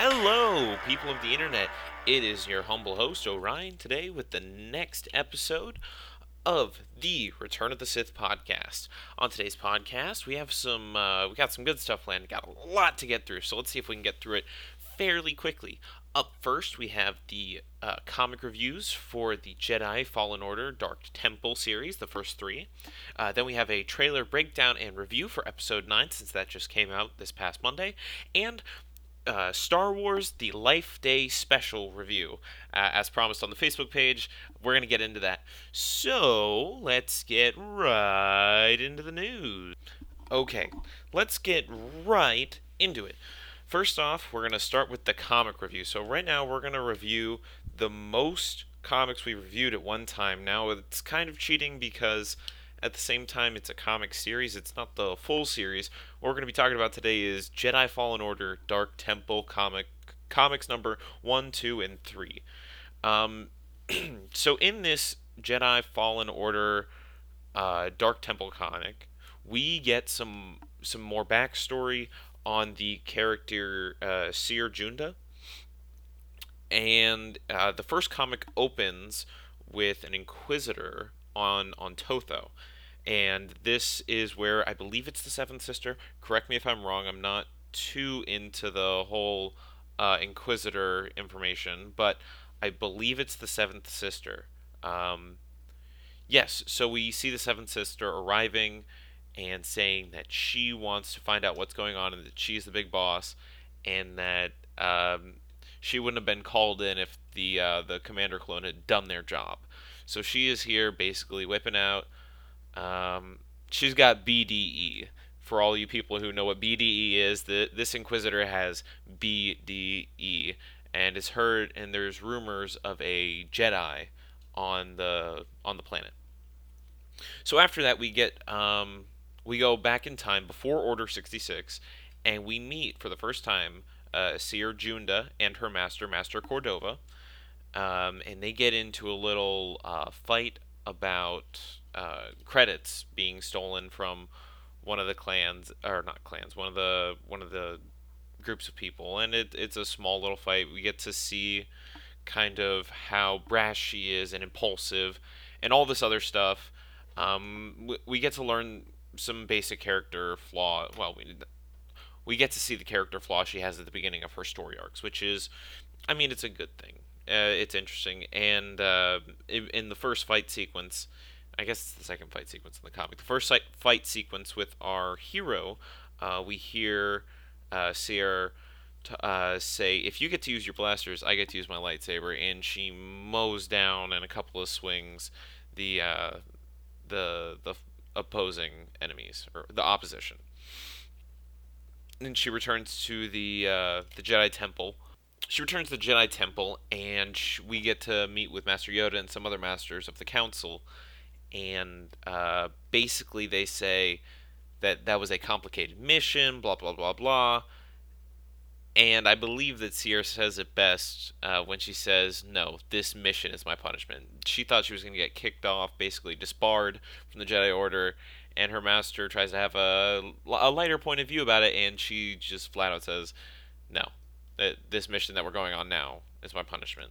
Hello, people of the internet. It is your humble host, Orion, today with the next episode of the Return of the Sith podcast. On today's podcast, we have some, uh, we got some good stuff planned. Got a lot to get through, so let's see if we can get through it fairly quickly. Up first, we have the uh, comic reviews for the Jedi Fallen Order Dark Temple series, the first three. Uh, then we have a trailer breakdown and review for Episode 9, since that just came out this past Monday. And uh, Star Wars The Life Day Special review, uh, as promised on the Facebook page. We're going to get into that. So, let's get right into the news. Okay, let's get right into it. First off, we're going to start with the comic review. So, right now, we're going to review the most comics we reviewed at one time. Now, it's kind of cheating because at the same time, it's a comic series. It's not the full series. What we're going to be talking about today is Jedi Fallen Order Dark Temple comic comics number one, two, and three. Um, so in this Jedi Fallen Order uh, Dark Temple comic, we get some some more backstory on the character uh, Cere Junda. And uh, the first comic opens with an Inquisitor on on Totho, and this is where I believe it's the Seventh Sister. Correct me if I'm wrong. I'm not too into the whole uh, Inquisitor information, but I believe it's the Seventh Sister. Um, yes, so we see the Seventh Sister arriving and saying that she wants to find out what's going on and that she's the big boss, and that um, she wouldn't have been called in if the uh, the commander clone had done their job. So she is here basically whipping out. Um, she's got BDE. For all you people who know what BDE is, the, this Inquisitor has BDE and is heard, and there's rumors of a Jedi on the on the planet. So after that, we get um, we go back in time before Order 66, and we meet for the first time uh, Cere Junda and her master, Master Cordova um, and they get into a little uh, fight about uh, credits being stolen from one of the clans, or not clans, one of the one of the groups of people, and it, it's a small little fight. We get to see kind of how brash she is and impulsive, and all this other stuff. Um, we, we get to learn some basic character flaw. Well, we we get to see the character flaw she has at the beginning of her story arcs, which is, I mean, it's a good thing. Uh, it's interesting, and uh, in, in, the first fight sequence, I guess it's the second fight sequence in the comic. The first fight sequence with our hero, uh, we hear uh, Cere t- uh, say, "If you get to use your blasters, I get to use my lightsaber," and she mows down in a couple of swings the uh, the the opposing enemies or the opposition. And she returns to the the Jedi Temple she returns to the Jedi Temple, and we get to meet with Master Yoda and some other masters of the Council. And uh, basically, they say that that was a complicated mission, blah, blah, blah, blah. And I believe that Cere says it best uh, when she says, No, this mission is my punishment. She thought she was going to get kicked off, basically disbarred from the Jedi Order, and her master tries to have a, a lighter point of view about it, and she just flat out says, No, that this mission that we're going on now is my punishment.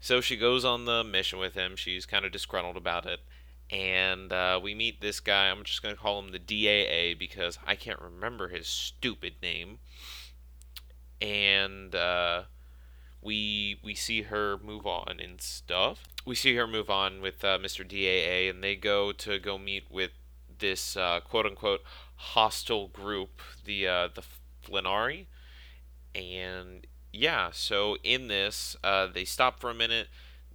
So she goes on the mission with him. She's kind of disgruntled about it. And uh, we meet this guy. I'm just going to call him the DAA because I can't remember his stupid name. And uh, we we see her move on and stuff. We see her move on with uh, Mr. DAA, and they go to go meet with this uh, quote unquote hostile group, the uh, the Flinari and yeah, so in this, uh, they stop for a minute.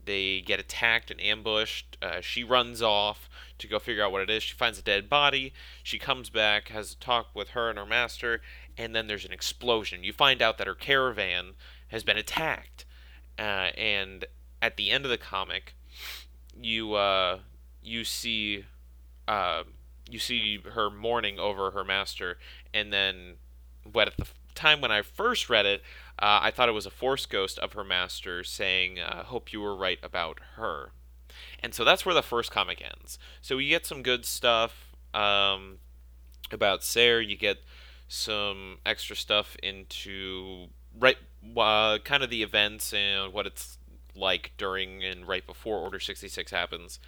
They get attacked and ambushed. Uh, she runs off to go figure out what it is. She finds a dead body. She comes back, has a talk with her and her master, and then there's an explosion. You find out that her caravan has been attacked. Uh, and at the end of the comic, you uh, you see uh, you see her mourning over her master, and then what at the time when I first read it, uh, I thought it was a Force ghost of her master saying, uh, "Hope you were right about her." And so that's where the first comic ends. So you get some good stuff um, about Cere. You get some extra stuff into right uh, kind of the events and what it's like during and right before Order 66 happens.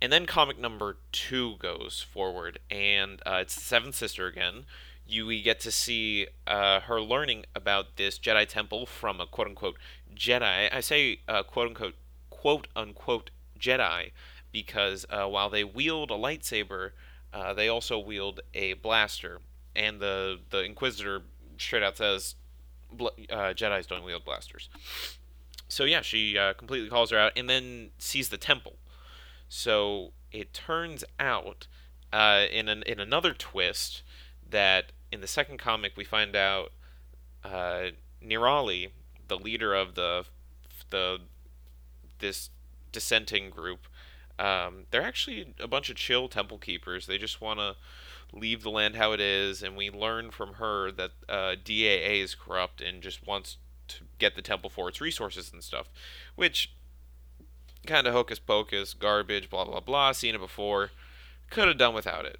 And then comic number two goes forward, and uh, it's the Seventh Sister again. You we get to see uh, her learning about this Jedi temple from a quote unquote Jedi. I say uh, quote unquote quote unquote Jedi because uh, while they wield a lightsaber, uh, they also wield a blaster, and the the Inquisitor straight out says uh, Jedi's don't wield blasters. So yeah, she uh, completely calls her out, and then sees the temple. So it turns out, in an, in another twist, that in the second comic we find out uh, Nirali, the leader of the the this dissenting group, um, they're actually a bunch of chill temple keepers. They just want to leave the land how it is, and we learn from her that uh, DAA is corrupt and just wants to get the temple for its resources and stuff, which kind of hocus pocus, garbage, blah blah blah. Seen it before, could have done without it.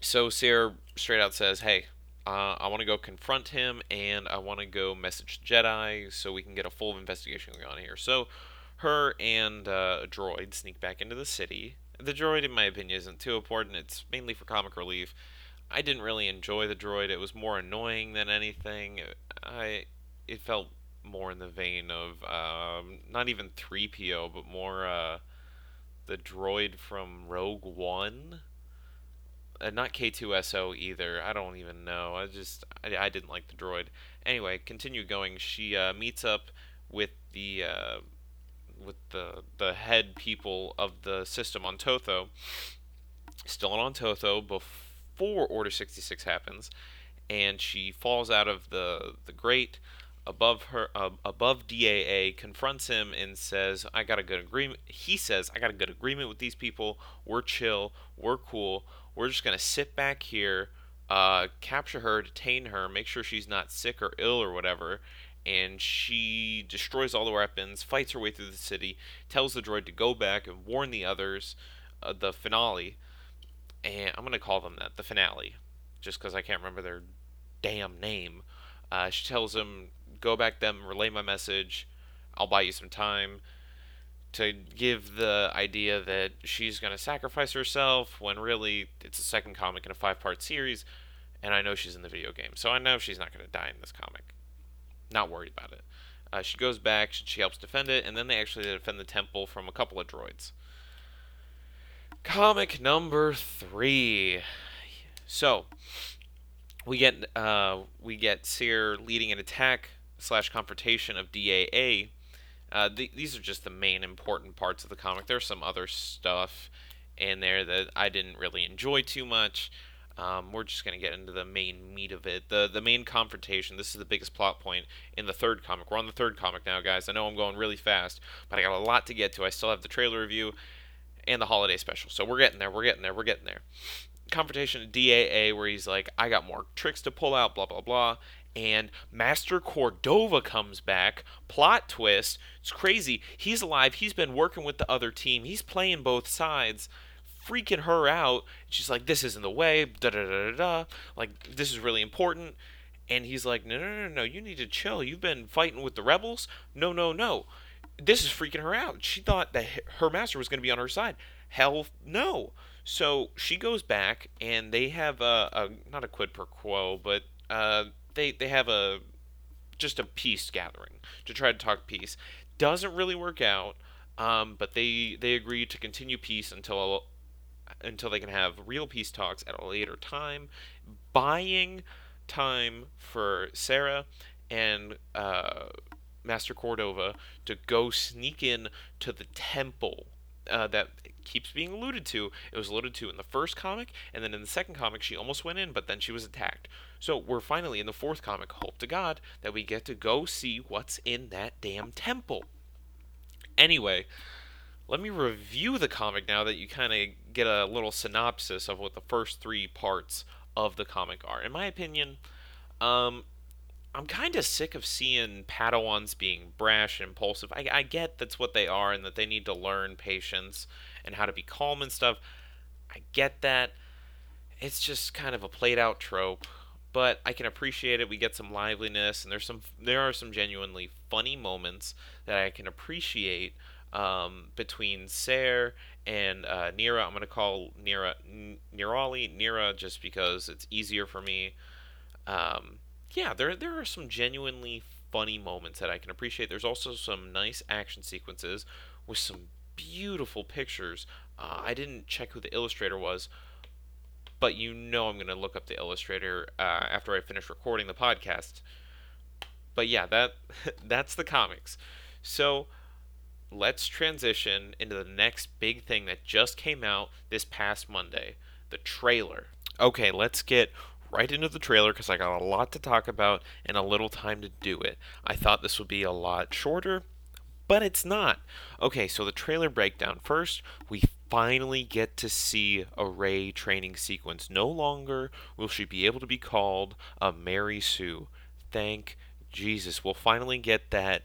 So Cere straight out says, "Hey, uh, I want to go confront him, and I want to go message Jedi so we can get a full investigation going on here." So her and uh, a droid sneak back into the city. The droid, in my opinion, isn't too important. It's mainly for comic relief. I didn't really enjoy the droid. It was more annoying than anything. I it felt more in the vein of um, not even 3PO, but more uh, the droid from Rogue One. Uh, not K2SO either. I don't even know. I just I, I didn't like the droid. Anyway, continue going. She uh, meets up with the uh, with the the head people of the system on Totho, still on Totho before Order 66 happens, and she falls out of the the grate above her uh, above DAA confronts him and says I got a good agreement he says I got a good agreement with these people we're chill we're cool we're just going to sit back here uh, capture her detain her make sure she's not sick or ill or whatever and she destroys all the weapons, fights her way through the city, tells the droid to go back and warn the others. Uh, the finale, and I'm gonna call them that, the finale, just because I can't remember their damn name. Uh, she tells him, "Go back them, relay my message. I'll buy you some time." To give the idea that she's gonna sacrifice herself when really it's a second comic in a five-part series, and I know she's in the video game, so I know she's not gonna die in this comic. Not worried about it. Uh, she goes back, she helps defend it, and then they actually defend the temple from a couple of droids. Comic number three. So we get uh, we get Cere leading an attack slash confrontation of DAA. Uh, th- these are just the main important parts of the comic. There's some other stuff in there that I didn't really enjoy too much. Um, we're just going to get into the main meat of it. The the main confrontation. This is the biggest plot point in the third comic. We're on the third comic now, guys. I know I'm going really fast, but I got a lot to get to. I still have the trailer review and the holiday special. So we're getting there. We're getting there. We're getting there. Confrontation DAA where he's like, I got more tricks to pull out, blah blah blah. And Master Cordova comes back. Plot twist. It's crazy. He's alive. He's been working with the other team. He's playing both sides freaking her out. She's like, "This isn't the way." Da da da da da. Like this is really important. And he's like, "No no no no. You need to chill. You've been fighting with the rebels. No no no. This is freaking her out. She thought that her master was going to be on her side. Hell no." So she goes back, and they have a, a not a quid pro quo, but uh, they they have a just a peace gathering to try to talk peace. Doesn't really work out. Um, but they they agree to continue peace until until they can have real peace talks at a later time, buying time for Cere and uh, Master Cordova to go sneak in to the temple uh, that keeps being alluded to. It was alluded to in the first comic, and then in the second comic, she almost went in, but then she was attacked. So we're finally in the fourth comic. Hope to God that we get to go see what's in that damn temple. Anyway, let me review the comic now that you kind of get a little synopsis of what the first three parts of the comic are. In my opinion, um, I'm kind of sick of seeing Padawans being brash and impulsive. I, I get that's what they are and that they need to learn patience and how to be calm and stuff. I get that. It's just kind of a played out trope. But I can appreciate it. We get some liveliness, and there's some there are some genuinely funny moments that I can appreciate um, between Cere and uh, Nira. I'm to call Nira Nirali Nira just because it's easier for me. Um, yeah, there there are some genuinely funny moments that I can appreciate. There's also some nice action sequences with some beautiful pictures. Uh, I didn't check who the illustrator was, but you know I'm going to look up the illustrator uh, after I finish recording the podcast. But yeah, that that's the comics. So let's transition into the next big thing that just came out this past Monday, the trailer. Okay, let's get right into the trailer because I got a lot to talk about and a little time to do it. I thought this would be a lot shorter, but it's not. Okay, so the trailer breakdown. First, we finally get to see a Rey training sequence. No longer will she be able to be called a Mary Sue. Thank Jesus. We'll finally get that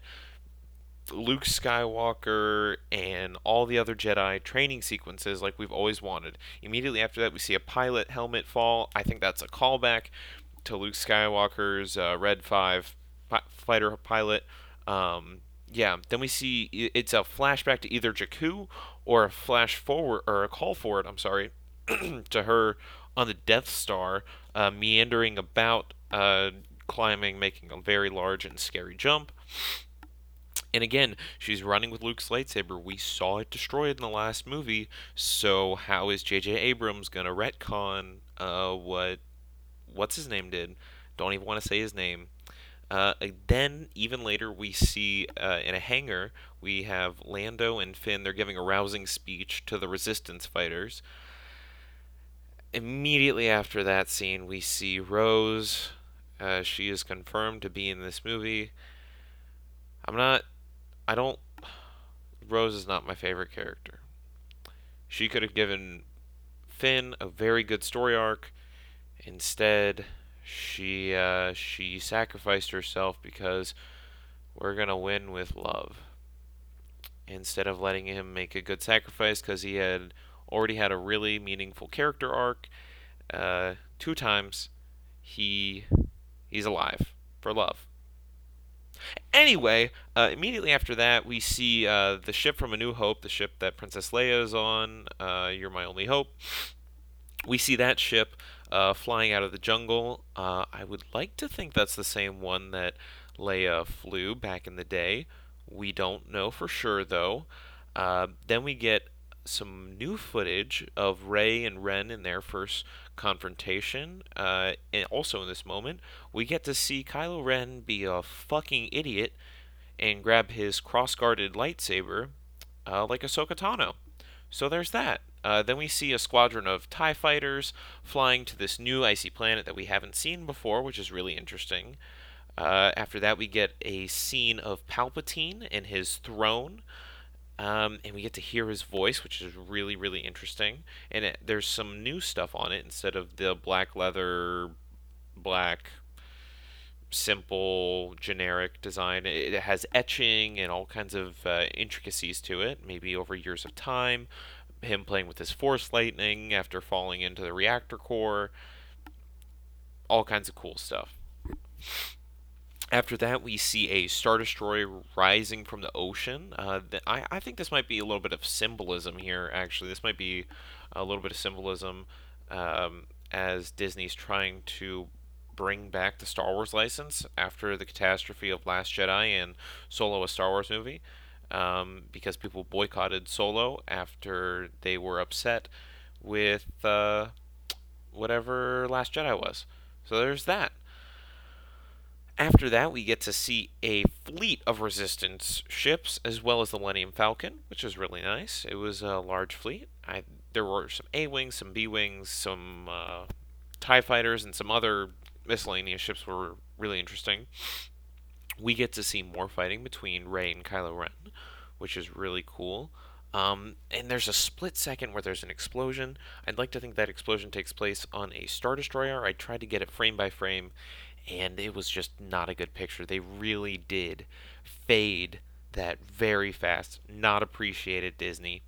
Luke Skywalker and all the other Jedi training sequences like we've always wanted. Immediately after that, we see a pilot helmet fall. I think that's a callback to Luke Skywalker's uh, Red 5 pi- fighter pilot. Um, yeah, then we see it's a flashback to either Jakku or a flash forward, or a call forward, I'm sorry, to her on the Death Star, uh, meandering about, uh, climbing, making a very large and scary jump. And again, she's running with Luke's lightsaber. We saw it destroyed in the last movie. So how is J.J. Abrams gonna retcon uh, what what's his name did? Don't even want to say his name. Uh, then even later we see uh, in a hangar we have Lando and Finn. They're giving a rousing speech to the Resistance fighters. Immediately after that scene, we see Rose. Uh, she is confirmed to be in this movie. I'm not I don't. Rose is not my favorite character. She could have given Finn a very good story arc. Instead, she uh, she sacrificed herself because we're gonna win with love. Instead of letting him make a good sacrifice because he had already had a really meaningful character arc, uh, two times he he's alive for love. Anyway, uh, immediately after that, we see uh, the ship from A New Hope, the ship that Princess Leia is on. Uh, You're my only hope. We see that ship uh, flying out of the jungle. Uh, I would like to think that's the same one that Leia flew back in the day. We don't know for sure, though. Uh, then we get some new footage of Rey and Ren in their first confrontation. Uh, and also in this moment, we get to see Kylo Ren be a fucking idiot and grab his cross-guarded lightsaber uh, like Ahsoka Tano. So there's that. Uh, then we see a squadron of TIE fighters flying to this new icy planet that we haven't seen before, which is really interesting. Uh, after that, we get a scene of Palpatine in his throne. Um, and we get to hear his voice, which is really, really interesting. And it, there's some new stuff on it instead of the black leather, black, simple, generic design. It, has etching and all kinds of uh, intricacies to it, maybe over years of time. Him playing with his force lightning after falling into the reactor core. All kinds of cool stuff. After that, we see a Star Destroyer rising from the ocean. Uh, th- I, I think this might be a little bit of symbolism here, actually. This might be a little bit of symbolism um, as Disney's trying to bring back the Star Wars license after the catastrophe of Last Jedi and Solo, a Star Wars movie. Um, because people boycotted Solo after they were upset with uh, whatever Last Jedi was. So there's that. After that, we get to see a fleet of Resistance ships, as well as the Millennium Falcon, which is really nice. It was a large fleet. I, there were some A wings, some B wings, some uh, Tie fighters, and some other miscellaneous ships were really interesting. We get to see more fighting between Rey and Kylo Ren, which is really cool. Um, and there's a split second where there's an explosion. I'd like to think that explosion takes place on a Star Destroyer. I tried to get it frame by frame, and it was just not a good picture. They really did fade that very fast. Not appreciated, Disney.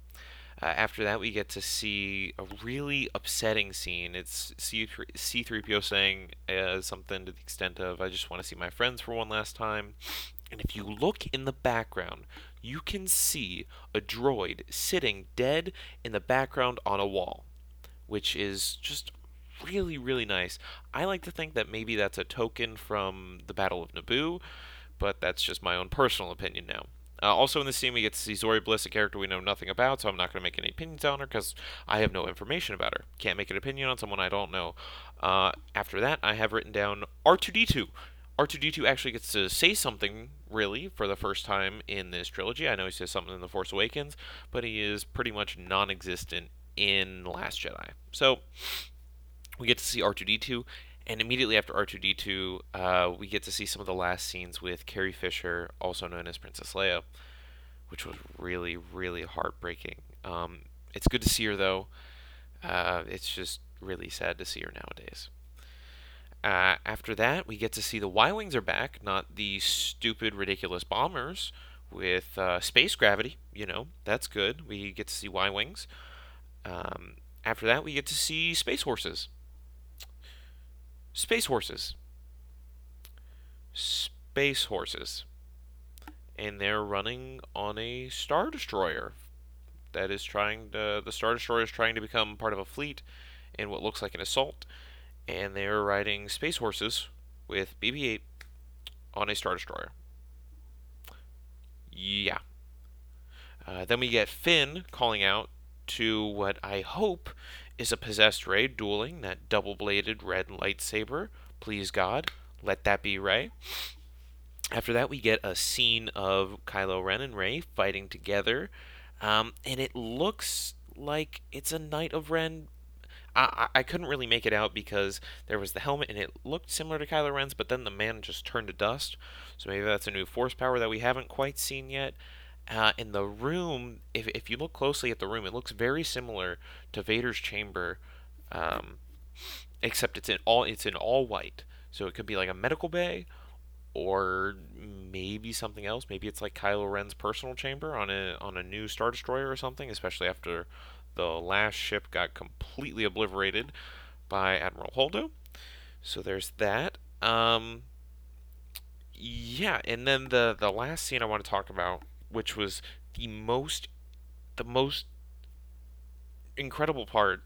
Uh, after that, we get to see a really upsetting scene. It's C3PO saying uh, something to the extent of, I just want to see my friends for one last time. And if you look in the background, you can see a droid sitting dead in the background on a wall, which is just really, really nice. I like to think that maybe that's a token from the Battle of Naboo, but that's just my own personal opinion now. Uh, also in the scene, we get to see Zorii Bliss, a character we know nothing about, so I'm not going to make any opinions on her because I have no information about her. Can't make an opinion on someone I don't know. Uh, after that, I have written down R2D2. R2D2 actually gets to say something, really, for the first time in this trilogy. I know he says something in The Force Awakens, but he is pretty much non existent in Last Jedi. So, we get to see R2D2, and immediately after R2D2, uh, we get to see some of the last scenes with Carrie Fisher, also known as Princess Leia, which was really, really heartbreaking. Um, it's good to see her, though. Uh, it's just really sad to see her nowadays. Uh, after that, we get to see the Y Wings are back, not the stupid, ridiculous bombers with uh, space gravity. You know, that's good. We get to see Y Wings. Um, after that, we get to see Space Horses. Space Horses. Space Horses. And they're running on a Star Destroyer that is trying to. The Star Destroyer is trying to become part of a fleet in what looks like an assault and they're riding space horses with BB 8 on a Star Destroyer. Yeah. Uh, then we get Finn calling out to what I hope is a possessed Rey dueling that double bladed red lightsaber. Please, God, let that be Rey. After that, we get a scene of Kylo Ren and Rey fighting together, um, and it looks like it's a Knight of Ren I, I couldn't really make it out because there was the helmet and it looked similar to Kylo Ren's, but then the man just turned to dust. So maybe that's a new force power that we haven't quite seen yet. Uh, in the room, if, if you look closely at the room, it looks very similar to Vader's chamber, um, except it's in all it's in all white. So it could be like a medical bay, or maybe something else. Maybe it's like Kylo Ren's personal chamber on a on a new Star Destroyer or something. Especially after the last ship got completely obliterated by Admiral Holdo. So there's that. Um, yeah, and then the the last scene I want to talk about, which was the most the most incredible part,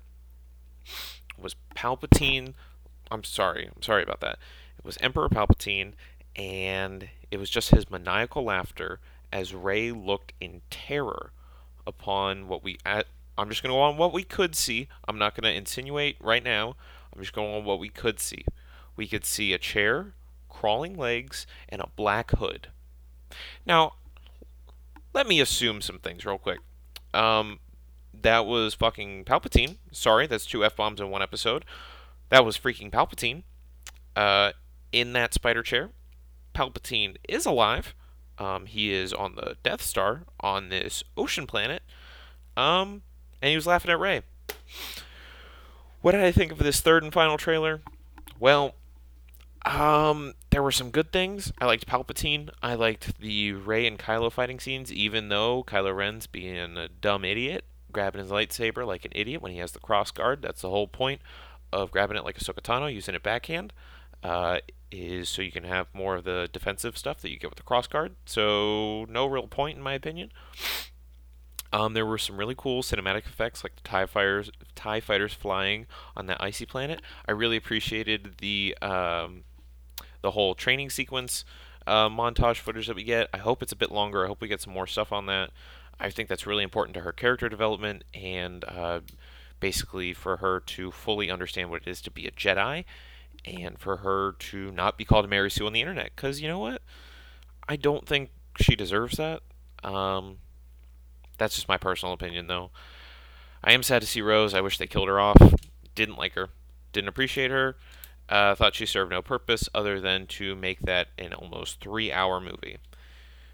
was Palpatine. I'm sorry, I'm sorry about that. It was Emperor Palpatine, and it was just his maniacal laughter as Rey looked in terror upon what we I'm just going to go on what we could see. I'm not going to insinuate right now. I'm just going on what we could see. We could see a chair, crawling legs, and a black hood. Now, let me assume some things real quick. Um, that was fucking Palpatine. Sorry, that's two F bombs in one episode. That was freaking Palpatine. Uh, in that spider chair, Palpatine is alive. Um, he is on the Death Star on this ocean planet. Um, and he was laughing at Rey. What did I think of this third and final trailer? Well, um, there were some good things. I liked Palpatine. I liked the Rey and Kylo fighting scenes, even though Kylo Ren's being a dumb idiot, grabbing his lightsaber like an idiot when he has the cross guard. That's the whole point of grabbing it like a Tano, using it backhand, uh, is so you can have more of the defensive stuff that you get with the cross guard. So no real point in my opinion. Um, there were some really cool cinematic effects, like the Tie fighters, Tie fighters flying on that icy planet. I really appreciated the um, the whole training sequence uh, montage footage that we get. I hope it's a bit longer. I hope we get some more stuff on that. I think that's really important to her character development and uh, basically for her to fully understand what it is to be a Jedi and for her to not be called a Mary Sue on the internet. Because you know what? I don't think she deserves that. Um, that's just my personal opinion, though. I am sad to see Rose. I wish they killed her off. Didn't like her. Didn't appreciate her. Uh, thought she served no purpose other than to make that an almost three hour movie.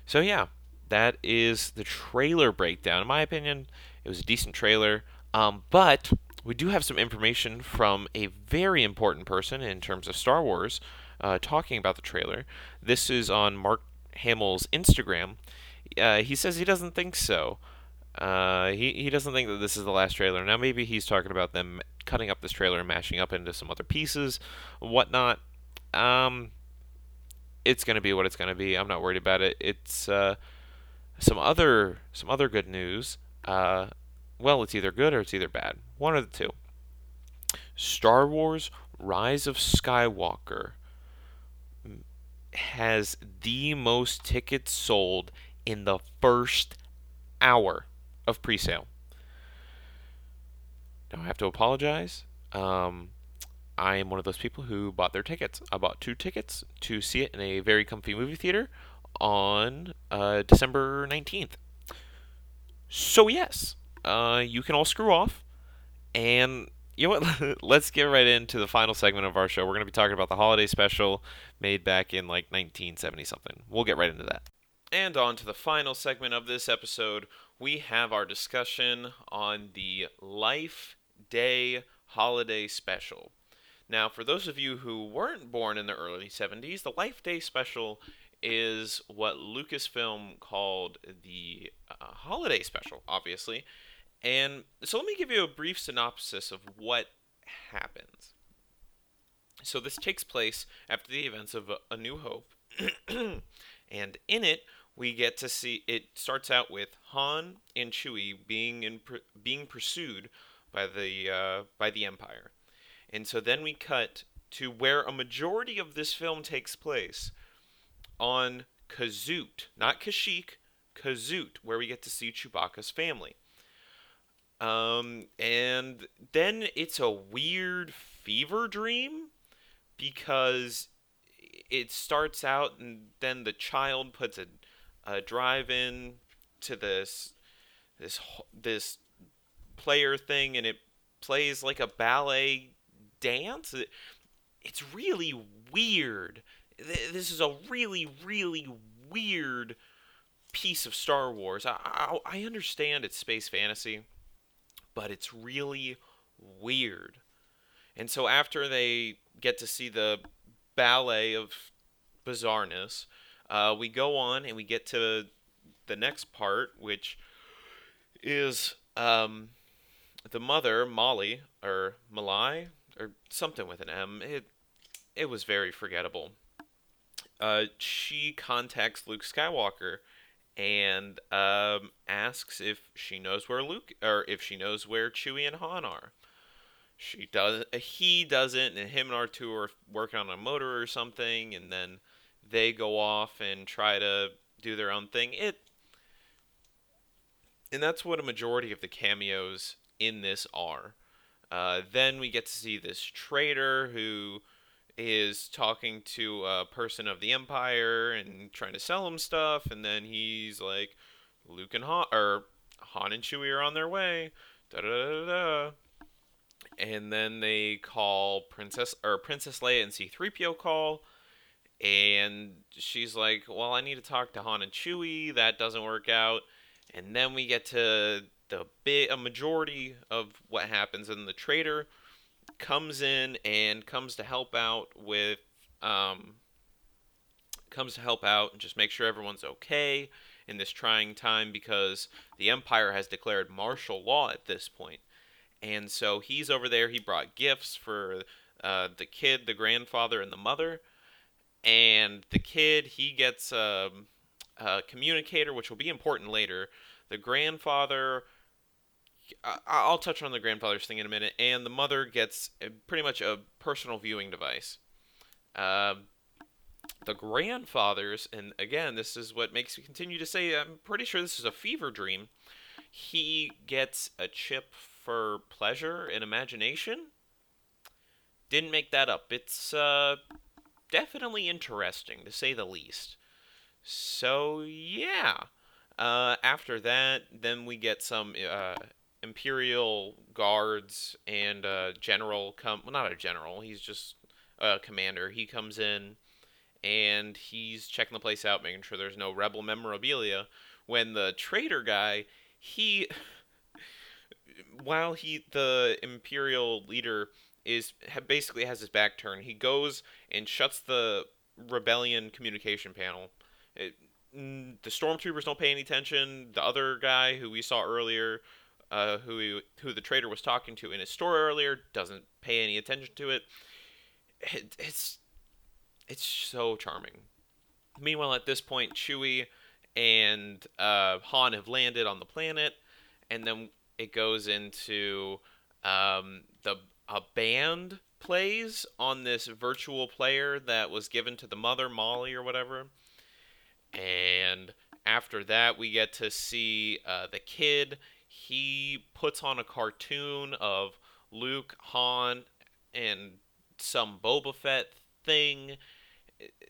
So, yeah, that is the trailer breakdown. In my opinion, it was a decent trailer. Um, but we do have some information from a very important person in terms of Star Wars uh, talking about the trailer. This is on Mark Hamill's Instagram. Uh, he says he doesn't think so. Uh, he he doesn't think that this is the last trailer. Now maybe he's talking about them cutting up this trailer and mashing up into some other pieces, whatnot. Um, it's gonna be what it's gonna be. I'm not worried about it. It's uh, some other some other good news. Uh, well, it's either good or it's either bad. One of the two. Star Wars: Rise of Skywalker has the most tickets sold in the first hour of pre-sale. Now I have to apologize. Um, I am one of those people who bought their tickets. I bought two tickets to see it in a very comfy movie theater on uh, December 19th. So, yes, uh, you can all screw off. And you know what? Let's get right into the final segment of our show. We're going to be talking about the holiday special made back in like 1970 something. We'll get right into that. And on to the final segment of this episode, we have our discussion on the Life Day holiday special. Now, for those of you who weren't born in the early 70s, the Life Day special is what Lucasfilm called the uh, holiday special, obviously. And so let me give you a brief synopsis of what happens. So this takes place after the events of A New Hope, and in it we get to see it starts out with Han and Chewie being in being pursued by the uh, by the Empire. And so then we cut to where a majority of this film takes place on Kazoot, not Kashyyyk, Kazoot, where we get to see Chewbacca's family. Um, and then it's a weird fever dream because it starts out and then the child puts a, drive in to this this this player thing and it plays like a ballet dance. It's really weird. This is a really, really weird piece of Star Wars. I, I, I understand it's space fantasy, but it's really weird. And so after they get to see the ballet of bizarreness, uh, we go on and we get to the next part, which is um, the mother, Molly, or Malai, or something with an M. It it was very forgettable. Uh, she contacts Luke Skywalker and um, asks if she knows where Luke or if she knows where Chewie and Han are. She does. He doesn't, and him and R two are working on a motor or something, and then they go off and try to do their own thing. It, and that's what a majority of the cameos in this are. Uh, then we get to see this traitor who is talking to a person of the Empire and trying to sell him stuff, and then he's like, Luke and Han, or Han and Chewie are on their way. Da da da da. And then they call Princess or Princess Leia and C-3PO call, and she's like, "Well, I need to talk to Han and Chewie." That doesn't work out, and then we get to the bit a majority of what happens and the traitor comes in and comes to help out with um, comes to help out and just make sure everyone's okay in this trying time because the empire has declared martial law at this point. and so he's over there he brought gifts for uh, the kid the grandfather and the mother and the kid he gets a, um, a communicator which will be important later the grandfather I'll touch on the grandfather's thing in a minute, and the mother gets pretty much a personal viewing device. Um, the grandfathers, and again, this is what makes me continue to say I'm pretty sure this is a fever dream. He gets a chip for pleasure and imagination. Didn't make that up. It's uh, definitely interesting, to say the least. So, yeah. Uh, after that, then we get some uh, Imperial guards and a general come. Well, not a general. He's just a commander. He comes in and he's checking the place out, making sure there's no rebel memorabilia. When the traitor guy, he, while he the Imperial leader is basically has his back turned, he goes and shuts the rebellion communication panel. It, the stormtroopers don't pay any attention. The other guy who we saw earlier, uh, who he, who the trader was talking to in his store earlier, doesn't pay any attention to it. it it's it's so charming. Meanwhile, at this point, Chewie and uh, Han have landed on the planet, and then it goes into um, the a band plays on this virtual player that was given to the mother Molly or whatever, and after that we get to see uh, the kid. He puts on a cartoon of Luke, Han, and some Boba Fett thing,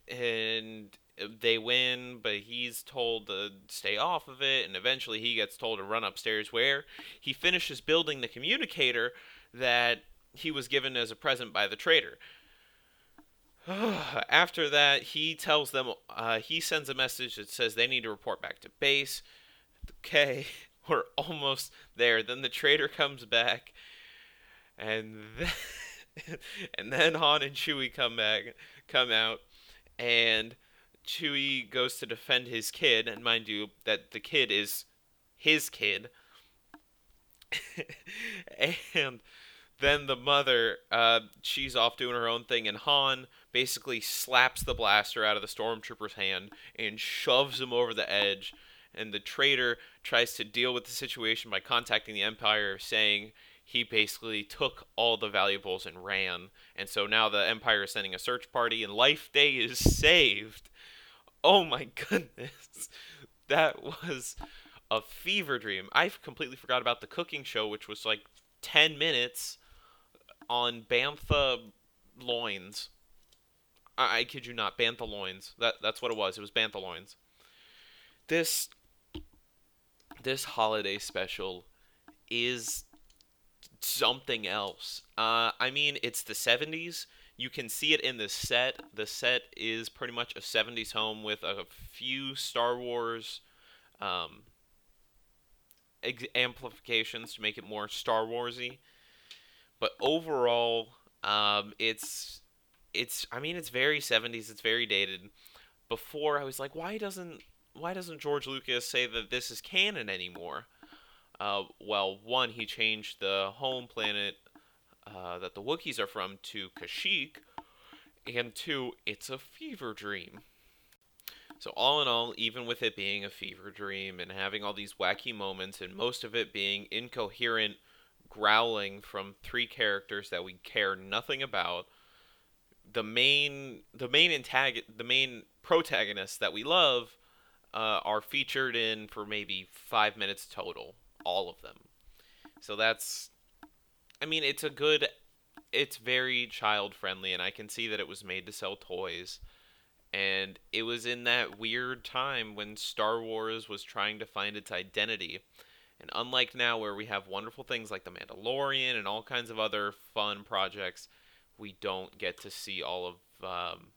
and they win, but he's told to stay off of it, and eventually he gets told to run upstairs where he finishes building the communicator that he was given as a present by the trader. After that, he tells them, uh, he sends a message that says they need to report back to base. Okay, we're almost there. Then the trader comes back, and then, and then Han and Chewie come back, come out, and Chewie goes to defend his kid, and mind you, that the kid is his kid. and then the mother, uh, she's off doing her own thing, and Han basically slaps the blaster out of the stormtrooper's hand and shoves him over the edge. And the traitor tries to deal with the situation by contacting the Empire, saying he basically took all the valuables and ran. And so now the Empire is sending a search party, and Life Day is saved. Oh my goodness. That was a fever dream. I've completely forgot about the cooking show, which was like 10 minutes on bantha loins. I, I kid you not, bantha loins. That that's what it was. It was bantha loins. This this holiday special is something else. Uh, I mean, it's the 70s. You can see it in the set. The set is pretty much a 70s home with a few Star Wars um, amplifications to make it more Star Warsy. But overall, um, it's it's I mean it's very 70s. It's very dated. Before I was like, why doesn't why doesn't George Lucas say that this is canon anymore? Uh, well, one, he changed the home planet uh, that the Wookiees are from to Kashyyyk, and two, it's a fever dream. So, all in all, even with it being a fever dream and having all these wacky moments, and most of it being incoherent growling from three characters that we care nothing about, the main the main antag- the main protagonists that we love uh, are featured in for maybe five minutes total, all of them. So that's I mean, it's a good, it's very child friendly, and I can see that it was made to sell toys. And it was in that weird time when Star Wars was trying to find its identity. And unlike now, where we have wonderful things like The Mandalorian and all kinds of other fun projects, we don't get to see all of um,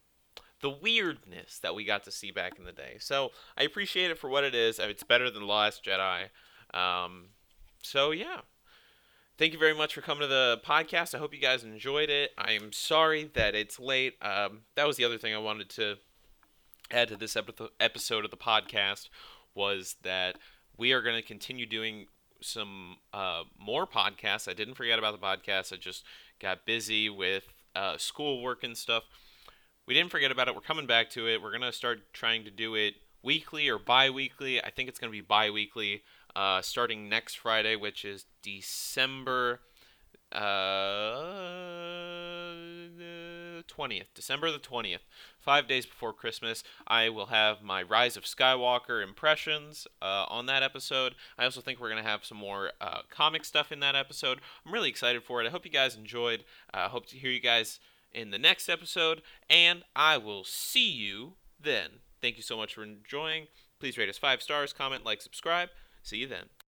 the weirdness that we got to see back in the day. So I appreciate it for what it is. It's better than The Last Jedi. Um, so yeah thank you very much for coming to the podcast. I hope you guys enjoyed it. I am sorry that it's late. Um, that was the other thing I wanted to add to this episode of the podcast was that we are going to continue doing some uh, more podcasts. I didn't forget about the podcast. I just got busy with uh, schoolwork and stuff. We didn't forget about it. We're coming back to it. We're going to start trying to do it weekly or bi weekly. I think it's going to be bi weekly uh, starting next Friday, which is December uh, 20th. December the 20th. Five days before Christmas, I will have my Rise of Skywalker impressions uh, on that episode. I also think we're going to have some more uh, comic stuff in that episode. I'm really excited for it. I hope you guys enjoyed. I hope to hear you guys in the next episode, and I will see you then. Thank you so much for enjoying. Please rate us five stars, comment, like, subscribe. See you then.